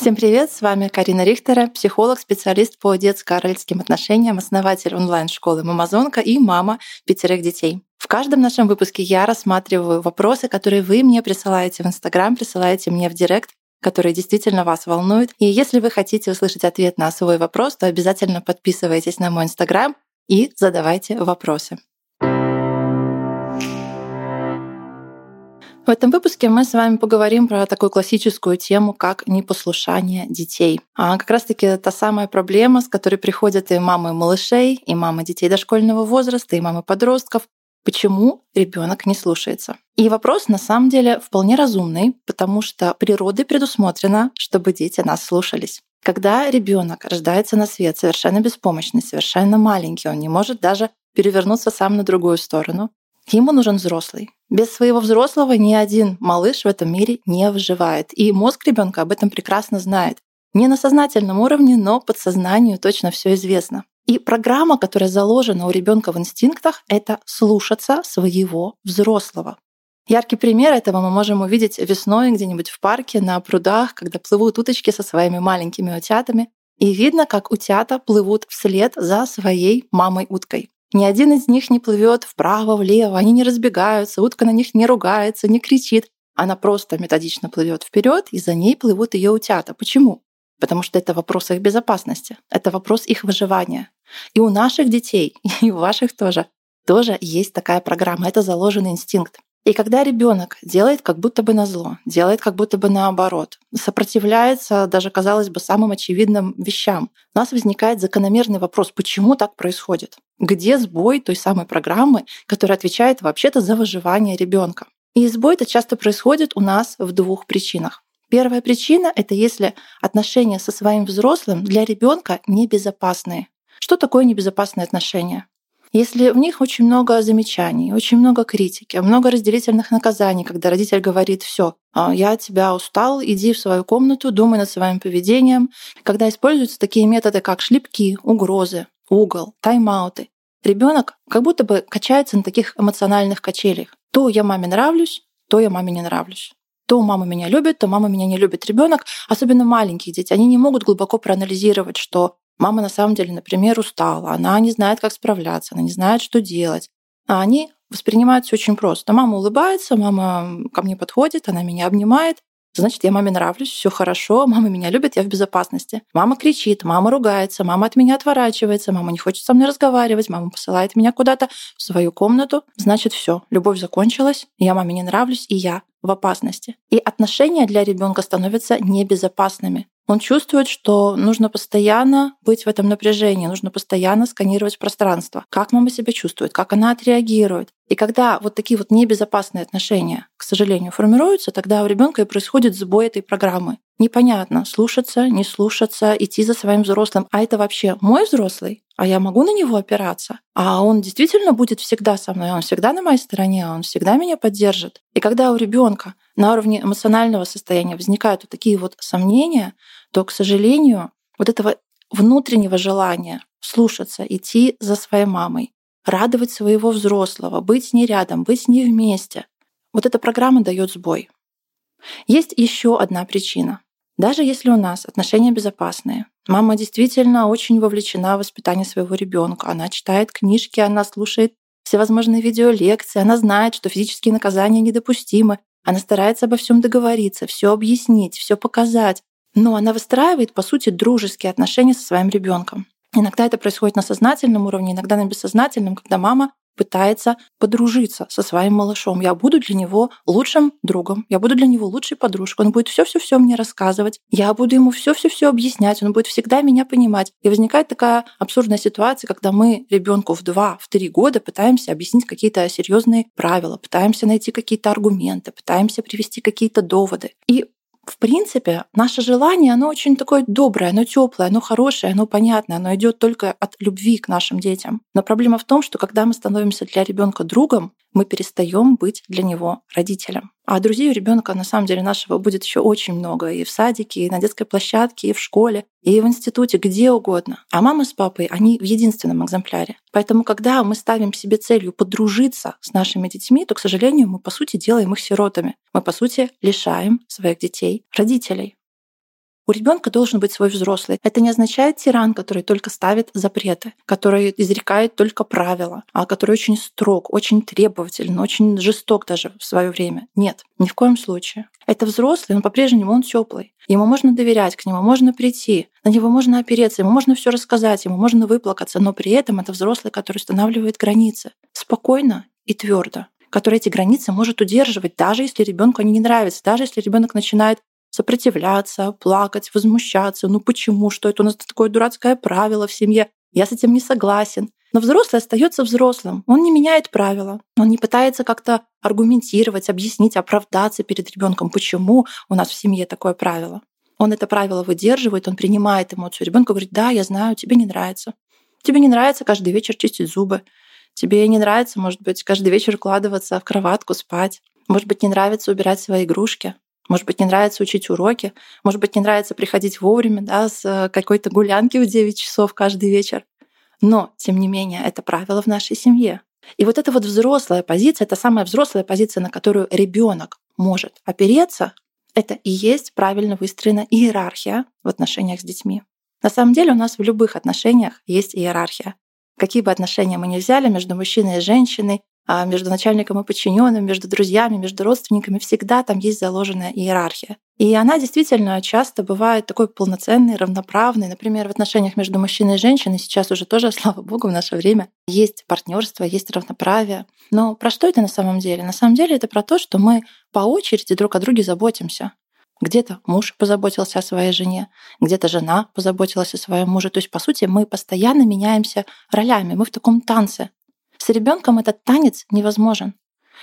Всем привет, с вами Карина Рихтера, психолог, специалист по детско-родительским отношениям, основатель онлайн-школы «Мамазонка» и мама пятерых детей. В каждом нашем выпуске я рассматриваю вопросы, которые вы мне присылаете в Инстаграм, присылаете мне в Директ, которые действительно вас волнуют. И если вы хотите услышать ответ на свой вопрос, то обязательно подписывайтесь на мой Инстаграм и задавайте вопросы. В этом выпуске мы с вами поговорим про такую классическую тему, как непослушание детей. А как раз-таки та самая проблема, с которой приходят и мамы малышей, и мамы детей дошкольного возраста, и мамы подростков. Почему ребенок не слушается? И вопрос на самом деле вполне разумный, потому что природой предусмотрено, чтобы дети нас слушались. Когда ребенок рождается на свет совершенно беспомощный, совершенно маленький, он не может даже перевернуться сам на другую сторону, ему нужен взрослый. Без своего взрослого ни один малыш в этом мире не выживает. И мозг ребенка об этом прекрасно знает. Не на сознательном уровне, но подсознанию точно все известно. И программа, которая заложена у ребенка в инстинктах, это слушаться своего взрослого. Яркий пример этого мы можем увидеть весной где-нибудь в парке, на прудах, когда плывут уточки со своими маленькими утятами. И видно, как утята плывут вслед за своей мамой-уткой. Ни один из них не плывет вправо, влево, они не разбегаются, утка на них не ругается, не кричит. Она просто методично плывет вперед, и за ней плывут ее утята. Почему? Потому что это вопрос их безопасности, это вопрос их выживания. И у наших детей, и у ваших тоже, тоже есть такая программа, это заложенный инстинкт. И когда ребенок делает как будто бы на зло, делает как будто бы наоборот, сопротивляется даже, казалось бы, самым очевидным вещам, у нас возникает закономерный вопрос, почему так происходит? Где сбой той самой программы, которая отвечает вообще-то за выживание ребенка? И сбой это часто происходит у нас в двух причинах. Первая причина — это если отношения со своим взрослым для ребенка небезопасные. Что такое небезопасные отношения? Если в них очень много замечаний, очень много критики, много разделительных наказаний, когда родитель говорит, все, а, я от тебя устал, иди в свою комнату, думай над своим поведением. Когда используются такие методы, как шлепки, угрозы, угол, тайм-ауты, ребенок как будто бы качается на таких эмоциональных качелях. То я маме нравлюсь, то я маме не нравлюсь. То мама меня любит, то мама меня не любит. Ребенок, особенно маленькие дети, они не могут глубоко проанализировать, что Мама на самом деле, например, устала, она не знает, как справляться, она не знает, что делать. А они воспринимают все очень просто. Мама улыбается, мама ко мне подходит, она меня обнимает, значит, я маме нравлюсь, все хорошо, мама меня любит, я в безопасности. Мама кричит, мама ругается, мама от меня отворачивается, мама не хочет со мной разговаривать, мама посылает меня куда-то в свою комнату, значит, все, любовь закончилась, я маме не нравлюсь, и я в опасности. И отношения для ребенка становятся небезопасными. Он чувствует, что нужно постоянно быть в этом напряжении, нужно постоянно сканировать пространство, как мама себя чувствует, как она отреагирует. И когда вот такие вот небезопасные отношения, к сожалению, формируются, тогда у ребенка и происходит сбой этой программы. Непонятно, слушаться, не слушаться, идти за своим взрослым. А это вообще мой взрослый? А я могу на него опираться? А он действительно будет всегда со мной, он всегда на моей стороне, он всегда меня поддержит. И когда у ребенка на уровне эмоционального состояния возникают вот такие вот сомнения, то, к сожалению, вот этого внутреннего желания слушаться, идти за своей мамой, радовать своего взрослого, быть с ней рядом, быть с ней вместе, вот эта программа дает сбой. Есть еще одна причина. Даже если у нас отношения безопасные, мама действительно очень вовлечена в воспитание своего ребенка, она читает книжки, она слушает всевозможные видеолекции, она знает, что физические наказания недопустимы, она старается обо всем договориться, все объяснить, все показать, но она выстраивает, по сути, дружеские отношения со своим ребенком. Иногда это происходит на сознательном уровне, иногда на бессознательном, когда мама пытается подружиться со своим малышом. Я буду для него лучшим другом, я буду для него лучшей подружкой, он будет все-все-все мне рассказывать, я буду ему все-все-все объяснять, он будет всегда меня понимать. И возникает такая абсурдная ситуация, когда мы ребенку в 2-3 года пытаемся объяснить какие-то серьезные правила, пытаемся найти какие-то аргументы, пытаемся привести какие-то доводы. И в принципе, наше желание, оно очень такое доброе, оно теплое, оно хорошее, оно понятное, оно идет только от любви к нашим детям. Но проблема в том, что когда мы становимся для ребенка другом, мы перестаем быть для него родителем. А друзей у ребенка на самом деле нашего будет еще очень много и в садике, и на детской площадке, и в школе, и в институте, где угодно. А мама с папой, они в единственном экземпляре. Поэтому, когда мы ставим себе целью подружиться с нашими детьми, то, к сожалению, мы, по сути, делаем их сиротами. Мы, по сути, лишаем своих детей родителей. У ребенка должен быть свой взрослый. Это не означает тиран, который только ставит запреты, который изрекает только правила, а который очень строг, очень требователен, очень жесток даже в свое время. Нет, ни в коем случае. Это взрослый, он по-прежнему он теплый. Ему можно доверять, к нему можно прийти, на него можно опереться, ему можно все рассказать, ему можно выплакаться, но при этом это взрослый, который устанавливает границы спокойно и твердо который эти границы может удерживать, даже если ребенку они не нравятся, даже если ребенок начинает сопротивляться, плакать, возмущаться. Ну почему? Что это у нас такое дурацкое правило в семье? Я с этим не согласен. Но взрослый остается взрослым. Он не меняет правила. Он не пытается как-то аргументировать, объяснить, оправдаться перед ребенком, почему у нас в семье такое правило. Он это правило выдерживает, он принимает эмоцию ребенка, говорит, да, я знаю, тебе не нравится. Тебе не нравится каждый вечер чистить зубы. Тебе не нравится, может быть, каждый вечер укладываться в кроватку, спать. Может быть, не нравится убирать свои игрушки. Может быть, не нравится учить уроки. Может быть, не нравится приходить вовремя, да, с э, какой-то гулянки в 9 часов каждый вечер. Но, тем не менее, это правило в нашей семье. И вот эта вот взрослая позиция, это самая взрослая позиция, на которую ребенок может опереться, это и есть правильно выстроена иерархия в отношениях с детьми. На самом деле у нас в любых отношениях есть иерархия. Какие бы отношения мы ни взяли между мужчиной и женщиной, между начальником и подчиненным, между друзьями, между родственниками, всегда там есть заложенная иерархия. И она действительно часто бывает такой полноценной, равноправной. Например, в отношениях между мужчиной и женщиной сейчас уже тоже, слава богу, в наше время есть партнерство, есть равноправие. Но про что это на самом деле? На самом деле это про то, что мы по очереди друг о друге заботимся. Где-то муж позаботился о своей жене, где-то жена позаботилась о своем муже. То есть, по сути, мы постоянно меняемся ролями. Мы в таком танце. С ребенком этот танец невозможен.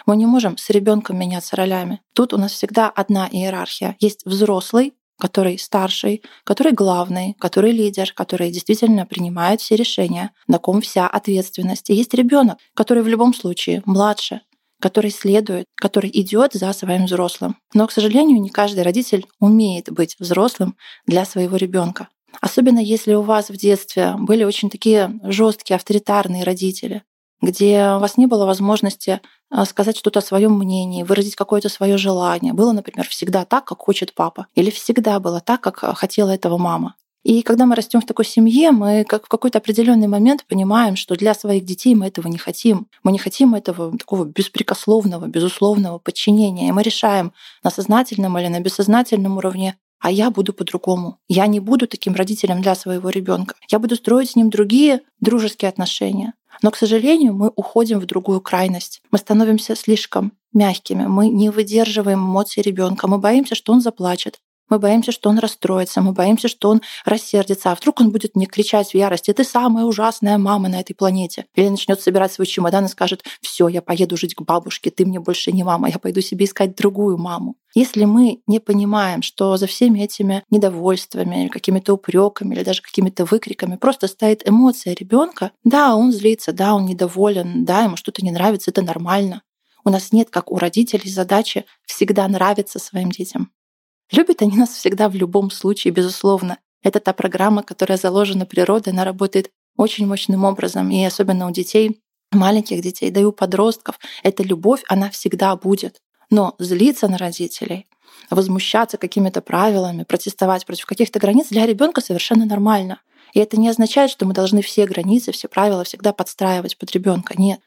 Мы не можем с ребенком меняться ролями. Тут у нас всегда одна иерархия. Есть взрослый, который старший, который главный, который лидер, который действительно принимает все решения, на ком вся ответственность. И есть ребенок, который в любом случае младше, который следует, который идет за своим взрослым. Но, к сожалению, не каждый родитель умеет быть взрослым для своего ребенка. Особенно если у вас в детстве были очень такие жесткие, авторитарные родители, где у вас не было возможности а, сказать что-то о своем мнении, выразить какое-то свое желание. Было, например, всегда так, как хочет папа, или всегда было так, как а, хотела этого мама. И когда мы растем в такой семье, мы как в какой-то определенный момент понимаем, что для своих детей мы этого не хотим. Мы не хотим этого такого беспрекословного, безусловного подчинения. И мы решаем на сознательном или на бессознательном уровне, а я буду по-другому. Я не буду таким родителем для своего ребенка. Я буду строить с ним другие дружеские отношения. Но, к сожалению, мы уходим в другую крайность. Мы становимся слишком мягкими, мы не выдерживаем эмоций ребенка, мы боимся, что он заплачет, мы боимся, что он расстроится, мы боимся, что он рассердится, а вдруг он будет мне кричать в ярости, ты самая ужасная мама на этой планете. Или начнет собирать свой чемодан и скажет, все, я поеду жить к бабушке, ты мне больше не мама, я пойду себе искать другую маму. Если мы не понимаем, что за всеми этими недовольствами, какими-то упреками или даже какими-то выкриками просто стоит эмоция ребенка, да, он злится, да, он недоволен, да, ему что-то не нравится, это нормально. У нас нет, как у родителей, задачи всегда нравиться своим детям. Любят они нас всегда в любом случае, безусловно. Это та программа, которая заложена природой, она работает очень мощным образом, и особенно у детей, маленьких детей, да и у подростков, эта любовь, она всегда будет. Но злиться на родителей, возмущаться какими-то правилами, протестовать против каких-то границ для ребенка совершенно нормально. И это не означает, что мы должны все границы, все правила всегда подстраивать под ребенка. Нет.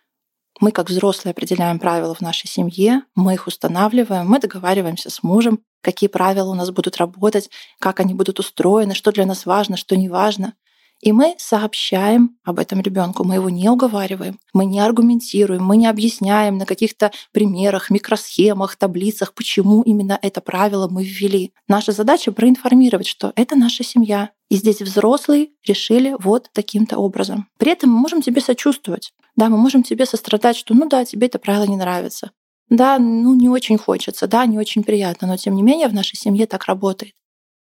Мы, как взрослые, определяем правила в нашей семье, мы их устанавливаем, мы договариваемся с мужем, какие правила у нас будут работать, как они будут устроены, что для нас важно, что не важно. И мы сообщаем об этом ребенку, мы его не уговариваем, мы не аргументируем, мы не объясняем на каких-то примерах, микросхемах, таблицах, почему именно это правило мы ввели. Наша задача проинформировать, что это наша семья, и здесь взрослые решили вот таким-то образом. При этом мы можем тебе сочувствовать. Да, мы можем тебе сострадать, что ну да, тебе это правило не нравится. Да, ну не очень хочется, да, не очень приятно, но тем не менее в нашей семье так работает.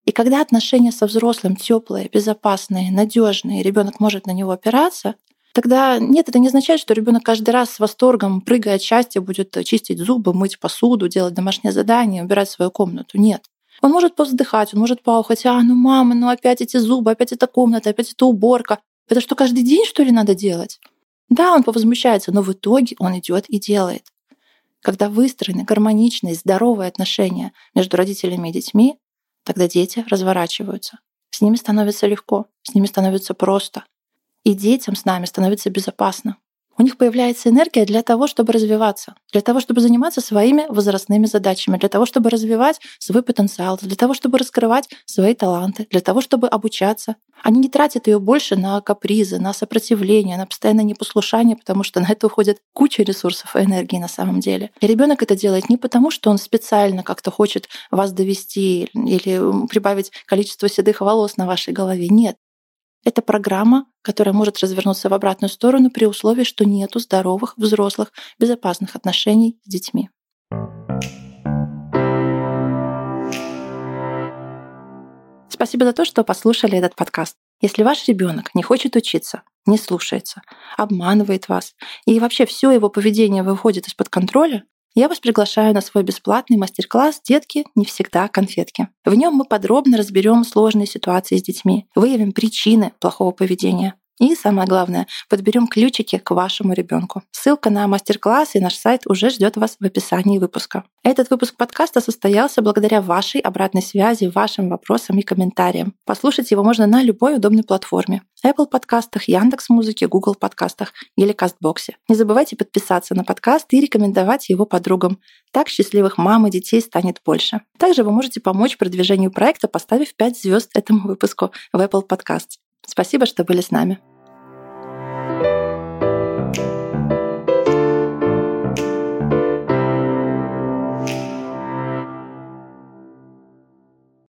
И когда отношения со взрослым теплые, безопасные, надежные, ребенок может на него опираться, тогда нет, это не означает, что ребенок каждый раз с восторгом, прыгая от счастья, будет чистить зубы, мыть посуду, делать домашнее задание, убирать свою комнату. Нет. Он может повздыхать, он может поухать, а, ну мама, ну опять эти зубы, опять эта комната, опять эта уборка. Это что, каждый день, что ли, надо делать? Да, он повозмущается, но в итоге он идет и делает. Когда выстроены гармоничные, здоровые отношения между родителями и детьми, тогда дети разворачиваются. С ними становится легко, с ними становится просто. И детям с нами становится безопасно. У них появляется энергия для того, чтобы развиваться, для того, чтобы заниматься своими возрастными задачами, для того, чтобы развивать свой потенциал, для того, чтобы раскрывать свои таланты, для того, чтобы обучаться. Они не тратят ее больше на капризы, на сопротивление, на постоянное непослушание, потому что на это уходит куча ресурсов и энергии на самом деле. И ребенок это делает не потому, что он специально как-то хочет вас довести или прибавить количество седых волос на вашей голове. Нет, это программа, которая может развернуться в обратную сторону при условии, что нету здоровых, взрослых, безопасных отношений с детьми. Спасибо за то, что послушали этот подкаст. Если ваш ребенок не хочет учиться, не слушается, обманывает вас, и вообще все его поведение выходит из-под контроля, я вас приглашаю на свой бесплатный мастер-класс «Детки не всегда конфетки». В нем мы подробно разберем сложные ситуации с детьми, выявим причины плохого поведения, и самое главное, подберем ключики к вашему ребенку. Ссылка на мастер-класс и наш сайт уже ждет вас в описании выпуска. Этот выпуск подкаста состоялся благодаря вашей обратной связи, вашим вопросам и комментариям. Послушать его можно на любой удобной платформе. Apple подкастах, Яндекс Музыке, Google подкастах или Кастбоксе. Не забывайте подписаться на подкаст и рекомендовать его подругам. Так счастливых мам и детей станет больше. Также вы можете помочь продвижению проекта, поставив 5 звезд этому выпуску в Apple Podcast. Спасибо, что были с нами.